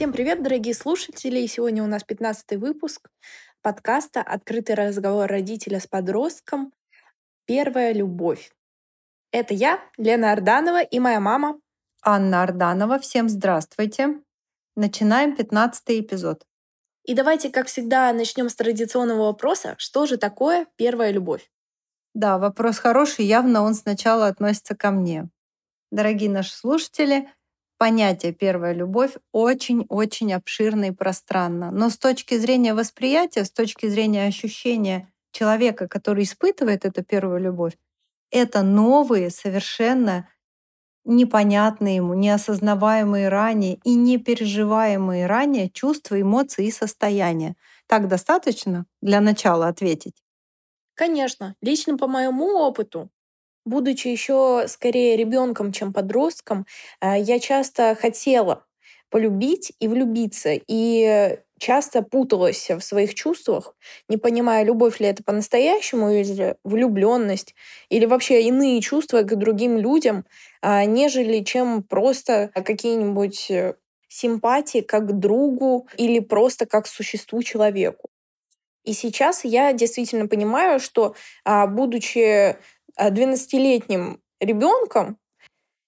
Всем привет, дорогие слушатели! Сегодня у нас 15 выпуск подкаста «Открытый разговор родителя с подростком. Первая любовь». Это я, Лена Арданова, и моя мама. Анна Арданова. Всем здравствуйте. Начинаем 15 эпизод. И давайте, как всегда, начнем с традиционного вопроса. Что же такое первая любовь? Да, вопрос хороший. Явно он сначала относится ко мне. Дорогие наши слушатели, понятие «первая любовь» очень-очень обширно и пространно. Но с точки зрения восприятия, с точки зрения ощущения человека, который испытывает эту первую любовь, это новые, совершенно непонятные ему, неосознаваемые ранее и не переживаемые ранее чувства, эмоции и состояния. Так достаточно для начала ответить? Конечно. Лично по моему опыту, Будучи еще скорее ребенком, чем подростком, э, я часто хотела полюбить и влюбиться, и часто путалась в своих чувствах, не понимая, любовь ли это по-настоящему, или влюбленность, или вообще иные чувства к другим людям, а, нежели чем просто какие-нибудь э, симпатии как к другу или просто как существу человеку. И сейчас я действительно понимаю, что, а, будучи 12-летним ребенком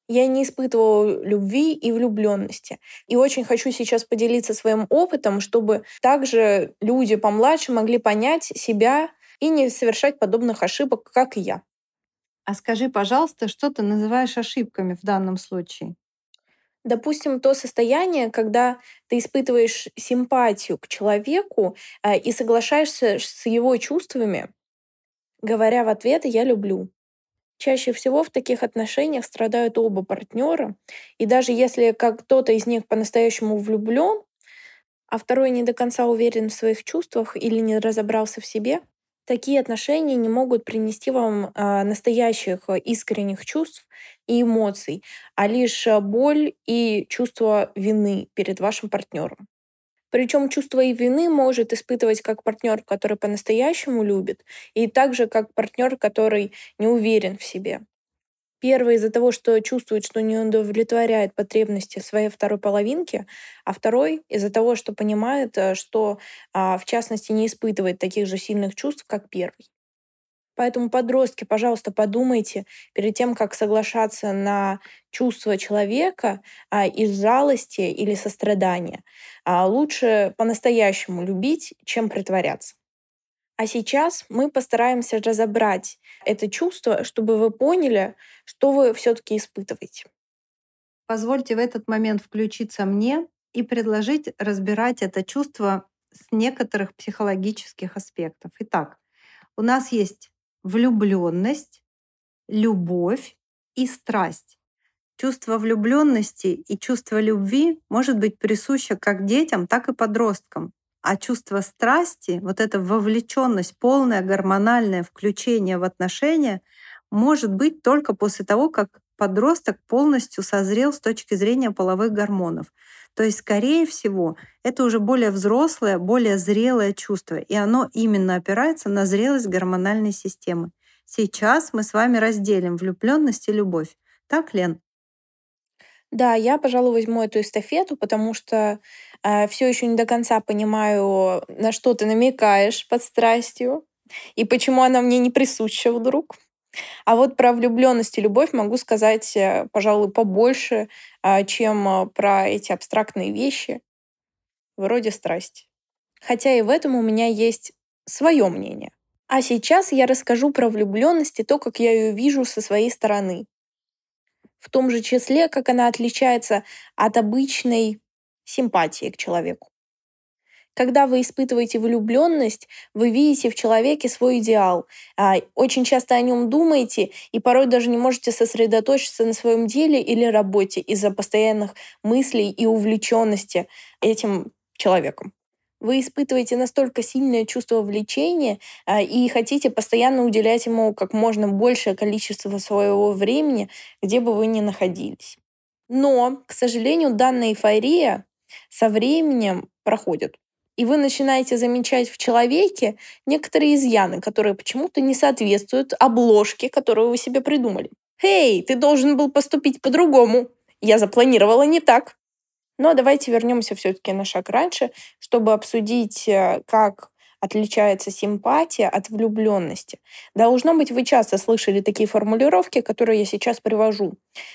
я не испытывала любви и влюбленности. И очень хочу сейчас поделиться своим опытом, чтобы также люди помладше могли понять себя и не совершать подобных ошибок, как и я. А скажи, пожалуйста, что ты называешь ошибками в данном случае? Допустим, то состояние, когда ты испытываешь симпатию к человеку э, и соглашаешься с его чувствами, говоря в ответ «я люблю». Чаще всего в таких отношениях страдают оба партнера, и даже если как кто-то из них по-настоящему влюблен, а второй не до конца уверен в своих чувствах или не разобрался в себе, такие отношения не могут принести вам а, настоящих искренних чувств и эмоций, а лишь боль и чувство вины перед вашим партнером. Причем чувство и вины может испытывать как партнер, который по-настоящему любит, и также как партнер, который не уверен в себе. Первый из-за того, что чувствует, что не удовлетворяет потребности своей второй половинки, а второй из-за того, что понимает, э, что а, в частности не испытывает таких же сильных чувств, как первый. Поэтому, подростки, пожалуйста, подумайте перед тем, как соглашаться на чувства человека а, из жалости или сострадания. А, лучше по-настоящему любить, чем притворяться. А сейчас мы постараемся разобрать это чувство, чтобы вы поняли, что вы все-таки испытываете. Позвольте в этот момент включиться мне и предложить разбирать это чувство с некоторых психологических аспектов. Итак, у нас есть влюбленность, любовь и страсть. Чувство влюбленности и чувство любви может быть присуще как детям, так и подросткам. А чувство страсти, вот эта вовлеченность, полное гормональное включение в отношения может быть только после того, как подросток полностью созрел с точки зрения половых гормонов. То есть, скорее всего, это уже более взрослое, более зрелое чувство, и оно именно опирается на зрелость гормональной системы. Сейчас мы с вами разделим влюбленность и любовь. Так, Лен? Да, я, пожалуй, возьму эту эстафету, потому что э, все еще не до конца понимаю, на что ты намекаешь под страстью и почему она мне не присуща вдруг. А вот про влюбленность и любовь могу сказать, э, пожалуй, побольше, а, чем а, про эти абстрактные вещи, вроде страсти. Хотя и в этом у меня есть свое мнение. А сейчас я расскажу про влюбленность и то, как я ее вижу со своей стороны. В том же числе, как она отличается от обычной симпатии к человеку. Когда вы испытываете влюбленность, вы видите в человеке свой идеал. А, очень часто о нем думаете и порой даже не можете сосредоточиться на своем деле или работе из-за постоянных мыслей и увлеченности этим человеком. Вы испытываете настолько сильное чувство влечения а, и хотите постоянно уделять ему как можно большее количество своего времени, где бы вы ни находились. Но, к сожалению, данная эйфория со временем проходит и вы начинаете замечать в человеке некоторые изъяны, которые почему-то не соответствуют обложке, которую вы себе придумали. «Эй, ты должен был поступить по-другому. Я запланировала не так». Но давайте вернемся все-таки на шаг раньше, чтобы обсудить, э, как отличается симпатия от влюбленности. Должно быть, вы часто слышали такие формулировки, которые я сейчас привожу.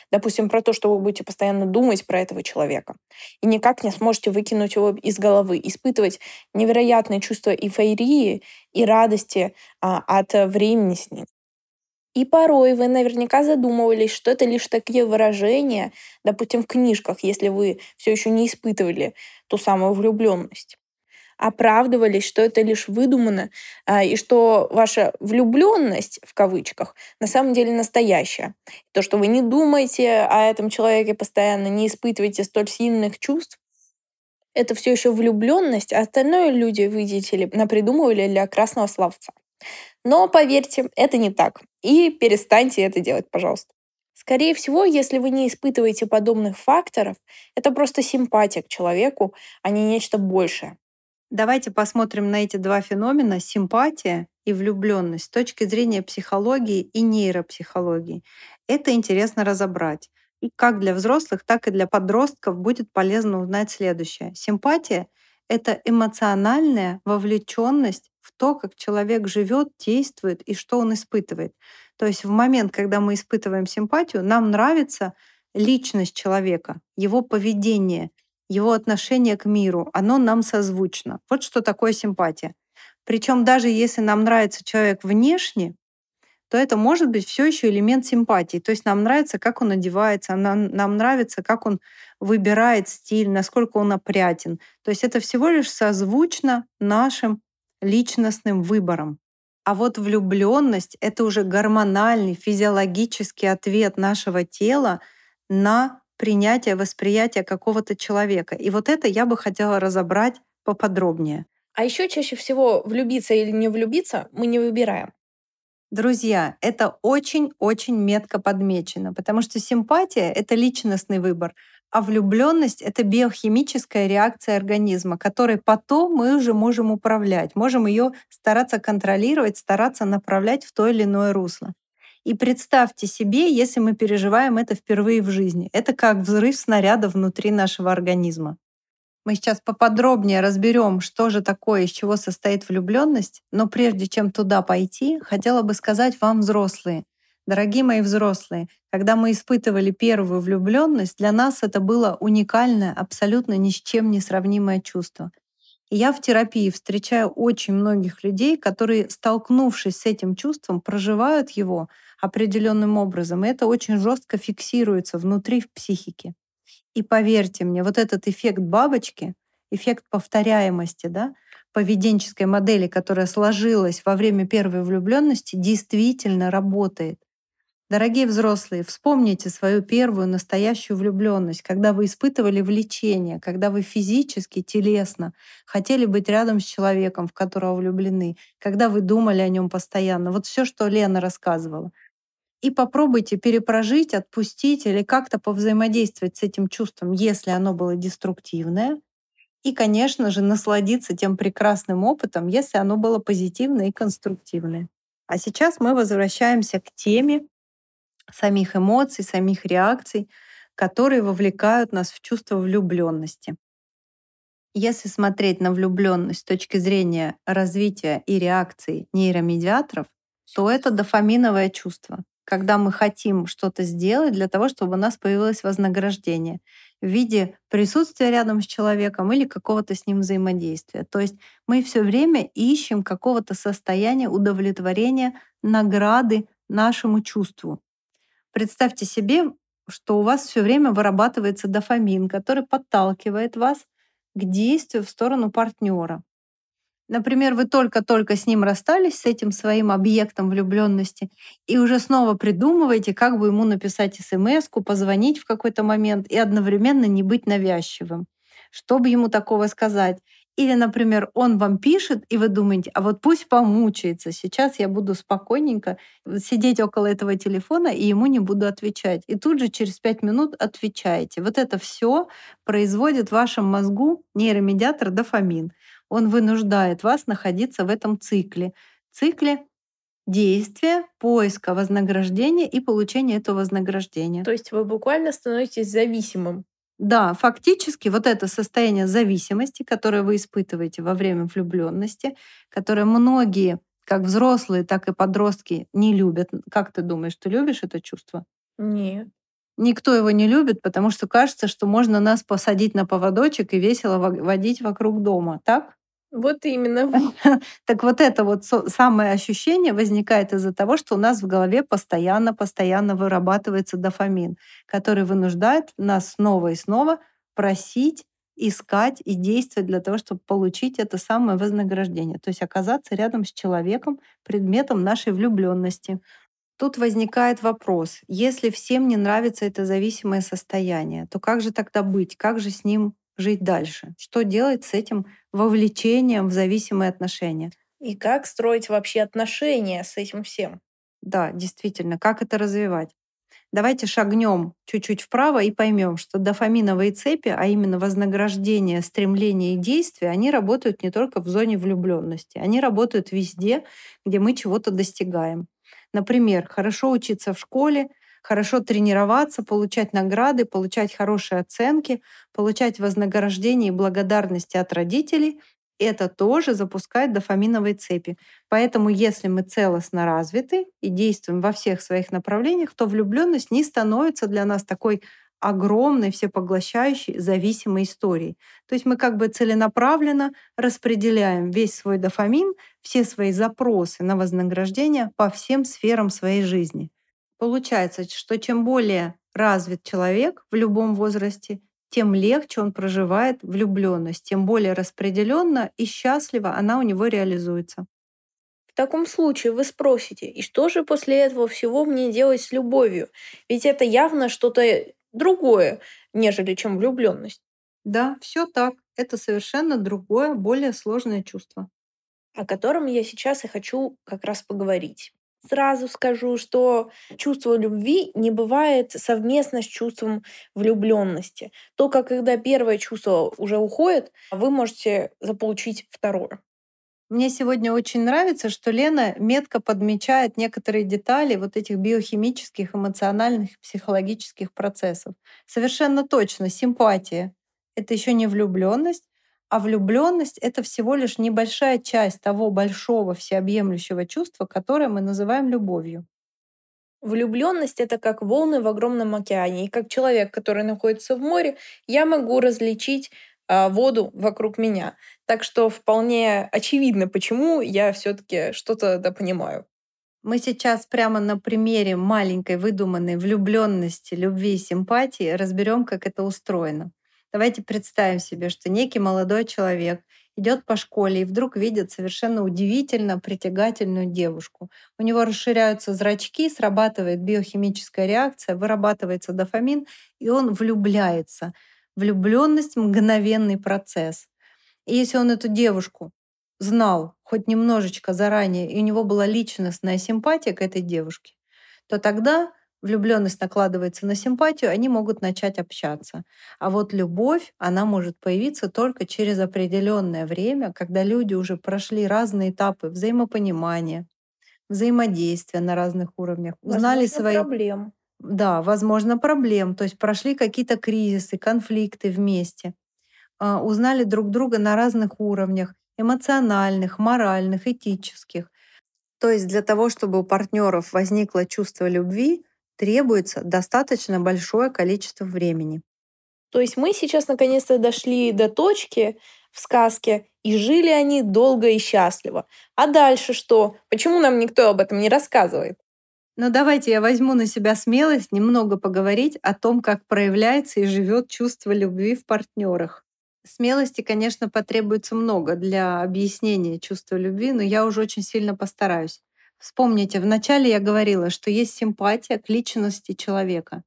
Допустим, про то, что вы будете постоянно думать про этого человека. И никак не сможете выкинуть его из головы. Испытывать невероятное чувство эйфории и радости а, от времени с ним. И порой вы наверняка задумывались, что это лишь такие выражения, допустим, в книжках, если вы все еще не испытывали ту самую влюбленность оправдывались, что это лишь выдумано, а, и что ваша влюбленность в кавычках на самом деле настоящая. То, что вы не думаете о этом человеке постоянно, не испытываете столь сильных чувств, это все еще влюбленность, а остальное люди, видите ли, напридумывали для красного словца. Но поверьте, это не так. И перестаньте это делать, пожалуйста. Скорее всего, если вы не испытываете подобных факторов, это просто симпатия к человеку, а не нечто большее. Давайте посмотрим на эти два феномена симпатия и влюбленность с точки зрения психологии и нейропсихологии. Это интересно разобрать. И как для взрослых, так и для подростков будет полезно узнать следующее. Симпатия — это эмоциональная вовлеченность в то, как человек живет, действует и что он испытывает. То есть в момент, когда мы испытываем симпатию, нам нравится личность человека, его поведение — его отношение к миру, оно нам созвучно. Вот что такое симпатия. Причем даже если нам нравится человек внешне, то это может быть все еще элемент симпатии. То есть нам нравится, как он одевается, нам, нам нравится, как он выбирает стиль, насколько он опрятен. То есть это всего лишь созвучно нашим личностным выборам. А вот влюбленность — это уже гормональный, физиологический ответ нашего тела на принятия, восприятия какого-то человека. И вот это я бы хотела разобрать поподробнее. А еще чаще всего влюбиться или не влюбиться мы не выбираем. Друзья, это очень-очень метко подмечено, потому что симпатия — это личностный выбор, а влюбленность — это биохимическая реакция организма, которой потом мы уже можем управлять, можем ее стараться контролировать, стараться направлять в то или иное русло. И представьте себе, если мы переживаем это впервые в жизни. Это как взрыв снаряда внутри нашего организма. Мы сейчас поподробнее разберем, что же такое, из чего состоит влюбленность, но прежде чем туда пойти, хотела бы сказать вам, взрослые, дорогие мои взрослые, когда мы испытывали первую влюбленность, для нас это было уникальное, абсолютно ни с чем не сравнимое чувство. И я в терапии встречаю очень многих людей, которые, столкнувшись с этим чувством, проживают его определенным образом. И это очень жестко фиксируется внутри в психике. И поверьте мне, вот этот эффект бабочки, эффект повторяемости, да, поведенческой модели, которая сложилась во время первой влюбленности, действительно работает. Дорогие взрослые, вспомните свою первую настоящую влюбленность, когда вы испытывали влечение, когда вы физически, телесно хотели быть рядом с человеком, в которого влюблены, когда вы думали о нем постоянно. Вот все, что Лена рассказывала. И попробуйте перепрожить, отпустить или как-то повзаимодействовать с этим чувством, если оно было деструктивное. И, конечно же, насладиться тем прекрасным опытом, если оно было позитивное и конструктивное. А сейчас мы возвращаемся к теме самих эмоций, самих реакций, которые вовлекают нас в чувство влюбленности. Если смотреть на влюбленность с точки зрения развития и реакции нейромедиаторов, то это дофаминовое чувство, когда мы хотим что-то сделать для того, чтобы у нас появилось вознаграждение в виде присутствия рядом с человеком или какого-то с ним взаимодействия. То есть мы все время ищем какого-то состояния удовлетворения, награды нашему чувству. Представьте себе, что у вас все время вырабатывается дофамин, который подталкивает вас к действию в сторону партнера. Например, вы только-только с ним расстались, с этим своим объектом влюбленности, и уже снова придумываете, как бы ему написать смс позвонить в какой-то момент и одновременно не быть навязчивым. Чтобы ему такого сказать? Или, например, он вам пишет, и вы думаете, а вот пусть помучается, сейчас я буду спокойненько сидеть около этого телефона и ему не буду отвечать. И тут же через пять минут отвечаете. Вот это все производит в вашем мозгу нейромедиатор дофамин. Он вынуждает вас находиться в этом цикле. Цикле действия, поиска вознаграждения и получения этого вознаграждения. То есть вы буквально становитесь зависимым Да, фактически вот это состояние зависимости, которое вы испытываете во время влюбленности, которое многие, как взрослые, так и подростки, не любят. Как ты думаешь, ты любишь это чувство? Нет. Никто его не любит, потому что кажется, что можно нас посадить на поводочек и весело во- водить вокруг дома. Так? Вот именно. Так вот это вот самое ощущение возникает из-за того, что у нас в голове постоянно-постоянно вырабатывается дофамин, который вынуждает нас снова и снова просить, искать и действовать для того, чтобы получить это самое вознаграждение. То есть оказаться рядом с человеком, предметом нашей влюбленности. Тут возникает вопрос, если всем не нравится это зависимое состояние, то как же тогда быть? Как же с ним жить дальше? Что делать с этим вовлечением в зависимые отношения? И как строить вообще отношения с этим всем? Да, действительно, как это развивать? Давайте шагнем чуть-чуть вправо и поймем, что дофаминовые цепи, а именно вознаграждение, стремление и действия, они работают не только в зоне влюбленности, они работают везде, где мы чего-то достигаем. Например, хорошо учиться в школе, хорошо тренироваться, получать награды, получать хорошие оценки, получать вознаграждение и благодарности от родителей. Это тоже запускает дофаминовые цепи. Поэтому, если мы целостно развиты и действуем во всех своих направлениях, то влюбленность не становится для нас такой огромной, всепоглощающей, зависимой историей. То есть мы как бы целенаправленно распределяем весь свой дофамин, все свои запросы на вознаграждение по всем сферам своей жизни. Получается, что чем более развит человек в любом возрасте, тем легче он проживает влюбленность, тем более распределенно и счастливо она у него реализуется. В таком случае вы спросите, и что же после этого всего мне делать с любовью? Ведь это явно что-то другое, нежели чем влюбленность. Да, все так. Это совершенно другое, более сложное чувство. о котором я сейчас и хочу как раз поговорить. Сразу скажу, что чувство любви не бывает совместно с чувством влюбленности. Только когда первое чувство уже уходит, вы можете заполучить второе. Мне сегодня очень нравится, что Лена метко подмечает некоторые детали вот этих биохимических, эмоциональных, психологических процессов. Совершенно точно, симпатия— это еще не влюбленность, а влюбленность— это всего лишь небольшая часть того большого всеобъемлющего чувства, которое мы называем любовью. Влюбленность это как волны в огромном океане. И как человек, который находится в море, я могу различить а, воду вокруг меня. Так что вполне очевидно, почему я все-таки что-то да понимаю. Мы сейчас прямо на примере маленькой выдуманной влюбленности, любви и симпатии разберем, как это устроено. Давайте представим себе, что некий молодой человек идет по школе и вдруг видит совершенно удивительно притягательную девушку. У него расширяются зрачки, срабатывает биохимическая реакция, вырабатывается дофамин, и он влюбляется. Влюбленность— мгновенный процесс. И если он эту девушку знал хоть немножечко заранее, и у него была личностная симпатия к этой девушке, то тогда влюбленность накладывается на симпатию, они могут начать общаться. А вот любовь, она может появиться только через определенное время, когда люди уже прошли разные этапы взаимопонимания, взаимодействия на разных уровнях, узнали Возможно, свои проблем. да, возможно, проблем, то есть прошли какие-то кризисы, конфликты вместе, а, узнали друг друга на разных уровнях, эмоциональных, моральных, этических. То есть для того, чтобы у партнеров возникло чувство любви, требуется достаточно большое количество времени. То есть мы сейчас наконец-то дошли до точки в сказке, и жили они долго и счастливо. А дальше что? Почему нам никто об этом не рассказывает? Но давайте я возьму на себя смелость немного поговорить о том, как проявляется и живет чувство любви в партнерах. Смелости, конечно, потребуется много для объяснения чувства любви, но я уже очень сильно постараюсь. Вспомните, вначале я говорила, что есть симпатия к личности человека.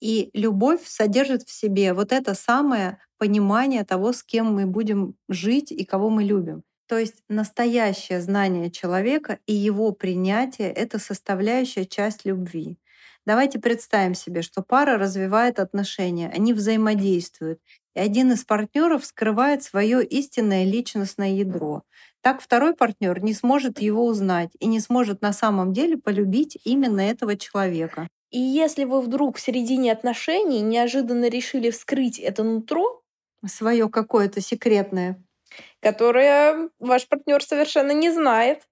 И любовь содержит в себе вот это самое понимание того, с кем мы будем жить и кого мы любим. То есть настоящее знание человека и его принятие— это составляющая часть любви. Давайте представим себе, что пара развивает отношения, они взаимодействуют, и один из партнеров скрывает свое истинное личностное ядро. Так второй партнер не сможет его узнать и не сможет на самом деле полюбить именно этого человека. И если вы вдруг в середине отношений неожиданно решили вскрыть это нутро, Свое какое-то секретное, которое ваш партнер совершенно не знает,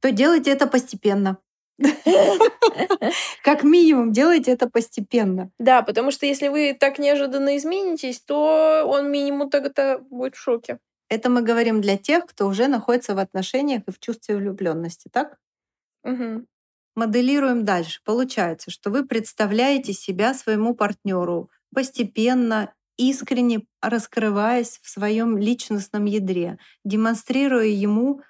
то делайте это постепенно. Как минимум, делайте это постепенно. Да, потому что если вы так неожиданно изменитесь, то он минимум тогда будет в шоке. Это мы говорим для тех, кто уже находится в отношениях и в чувстве влюбленности, так? Мгм. Моделируем дальше. Получается, что вы представляете себя своему партнеру постепенно, искренне раскрываясь в своем личностном ядре, демонстрируя ему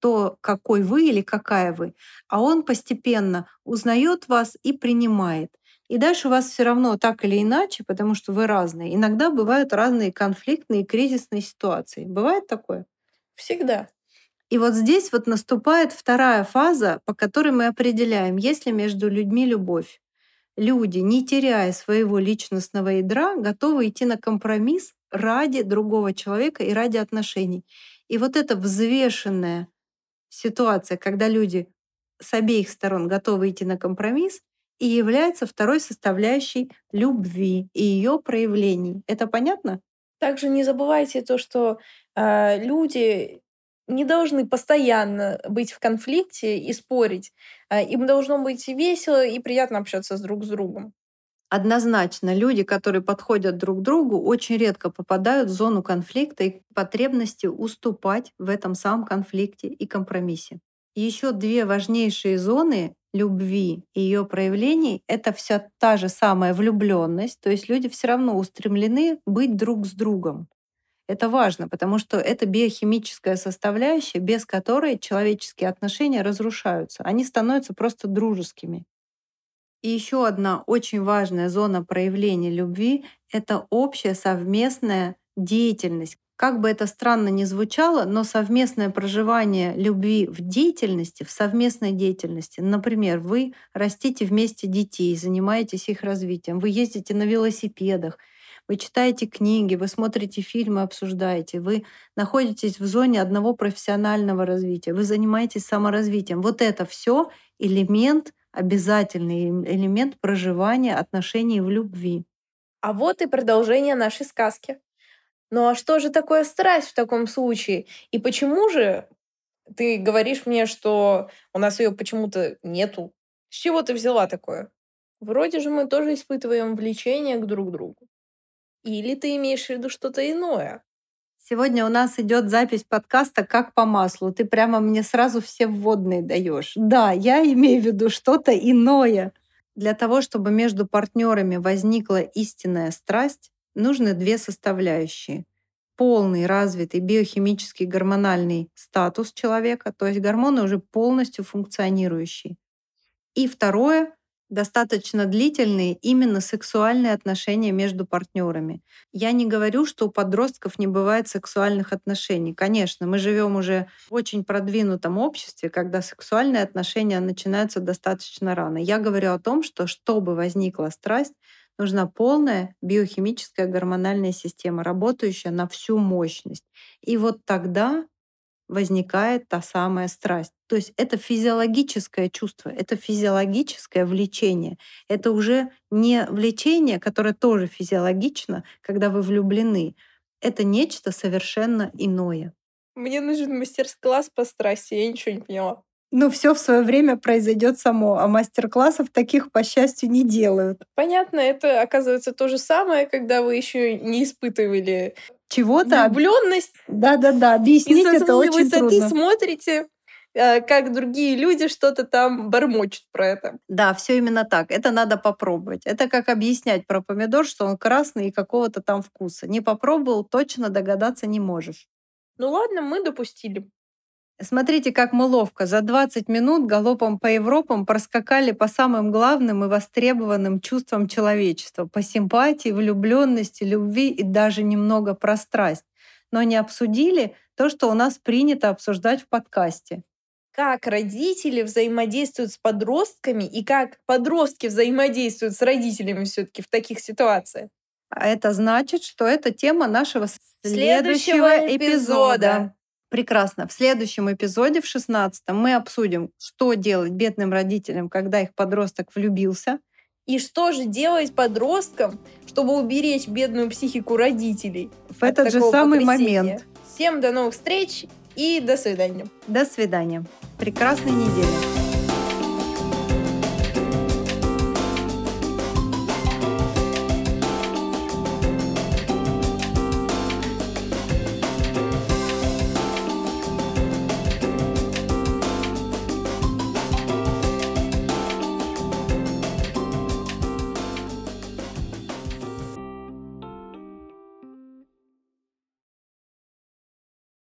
то, какой вы или какая вы, а он постепенно узнает вас и принимает. И дальше у вас все равно так или иначе, потому что вы разные. Иногда бывают разные конфликтные, кризисные ситуации. Бывает такое? Всегда. И вот здесь вот наступает вторая фаза, по которой мы определяем, есть ли между людьми любовь. Люди, не теряя своего личностного ядра, готовы идти на компромисс ради другого человека и ради отношений. И вот эта взвешенная ситуация, когда люди с обеих сторон готовы идти на компромисс, и является второй составляющей любви и ее проявлений. Это понятно? Также не забывайте то, что э, люди не должны постоянно быть в конфликте и спорить. Э, им должно быть весело и приятно общаться с друг с другом. Однозначно, люди, которые подходят друг к другу, очень редко попадают в зону конфликта и потребности уступать в этом самом конфликте и компромиссе. Еще две важнейшие зоны любви и ее проявлений — это вся та же самая влюбленность, то есть люди все равно устремлены быть друг с другом. Это важно, потому что это биохимическая составляющая, без которой человеческие отношения разрушаются. Они становятся просто дружескими. И еще одна очень важная зона проявления любви — это общая совместная деятельность. Как бы это странно ни звучало, но совместное проживание любви в деятельности, в совместной деятельности, например, вы растите вместе детей, занимаетесь их развитием, вы ездите на велосипедах, вы читаете книги, вы смотрите фильмы, обсуждаете, вы находитесь в зоне одного профессионального развития, вы занимаетесь саморазвитием. Вот это все элемент обязательный элемент проживания отношений в любви. А вот и продолжение нашей сказки. Ну а что же такое страсть в таком случае? И почему же ты говоришь мне, что у нас ее почему-то нету? С чего ты взяла такое? Вроде же мы тоже испытываем влечение к друг другу. Или ты имеешь в виду что-то иное? Сегодня у нас идет запись подкаста как по маслу. Ты прямо мне сразу все вводные даешь. Да, я имею в виду что-то иное. Для того, чтобы между партнерами возникла истинная страсть, нужны две составляющие. Полный развитый биохимический гормональный статус человека, то есть гормоны уже полностью функционирующие. И второе достаточно длительные именно сексуальные отношения между партнерами. Я не говорю, что у подростков не бывает сексуальных отношений. Конечно, мы живем уже в очень продвинутом обществе, когда сексуальные отношения начинаются достаточно рано. Я говорю о том, что чтобы возникла страсть, нужна полная биохимическая гормональная система, работающая на всю мощность. И вот тогда возникает та самая страсть. То есть это физиологическое чувство, это физиологическое влечение. Это уже не влечение, которое тоже физиологично, когда вы влюблены. Это нечто совершенно иное. Мне нужен мастер-класс по страсти, я ничего не поняла. Ну, все в свое время произойдет само, а мастер-классов таких, по счастью, не делают. Понятно, это оказывается то же самое, когда вы еще не испытывали чего-то. Влюбленность. Да-да-да, объяснить и это очень высоты трудно. смотрите, э, как другие люди что-то там бормочут про это. Да, все именно так. Это надо попробовать. Это как объяснять про помидор, что он красный и какого-то там вкуса. Не попробовал, точно догадаться не можешь. Ну ладно, мы допустили. Смотрите, как мы ловко за 20 минут галопом по Европам проскакали по самым главным и востребованным чувствам человечества, по симпатии, влюбленности, любви и даже немного про страсть. Но не обсудили то, что у нас принято обсуждать в подкасте. Как родители взаимодействуют с подростками и как подростки взаимодействуют с родителями все-таки в таких ситуациях. А это значит, что это тема нашего следующего, следующего эпизода. Прекрасно. В следующем эпизоде, в 16 мы обсудим, что делать бедным родителям, когда их подросток влюбился, И что же делать подросткам, чтобы уберечь бедную психику родителей? В этот же самый момент. Всем до новых встреч и до свидания. До свидания. Прекрасной недели.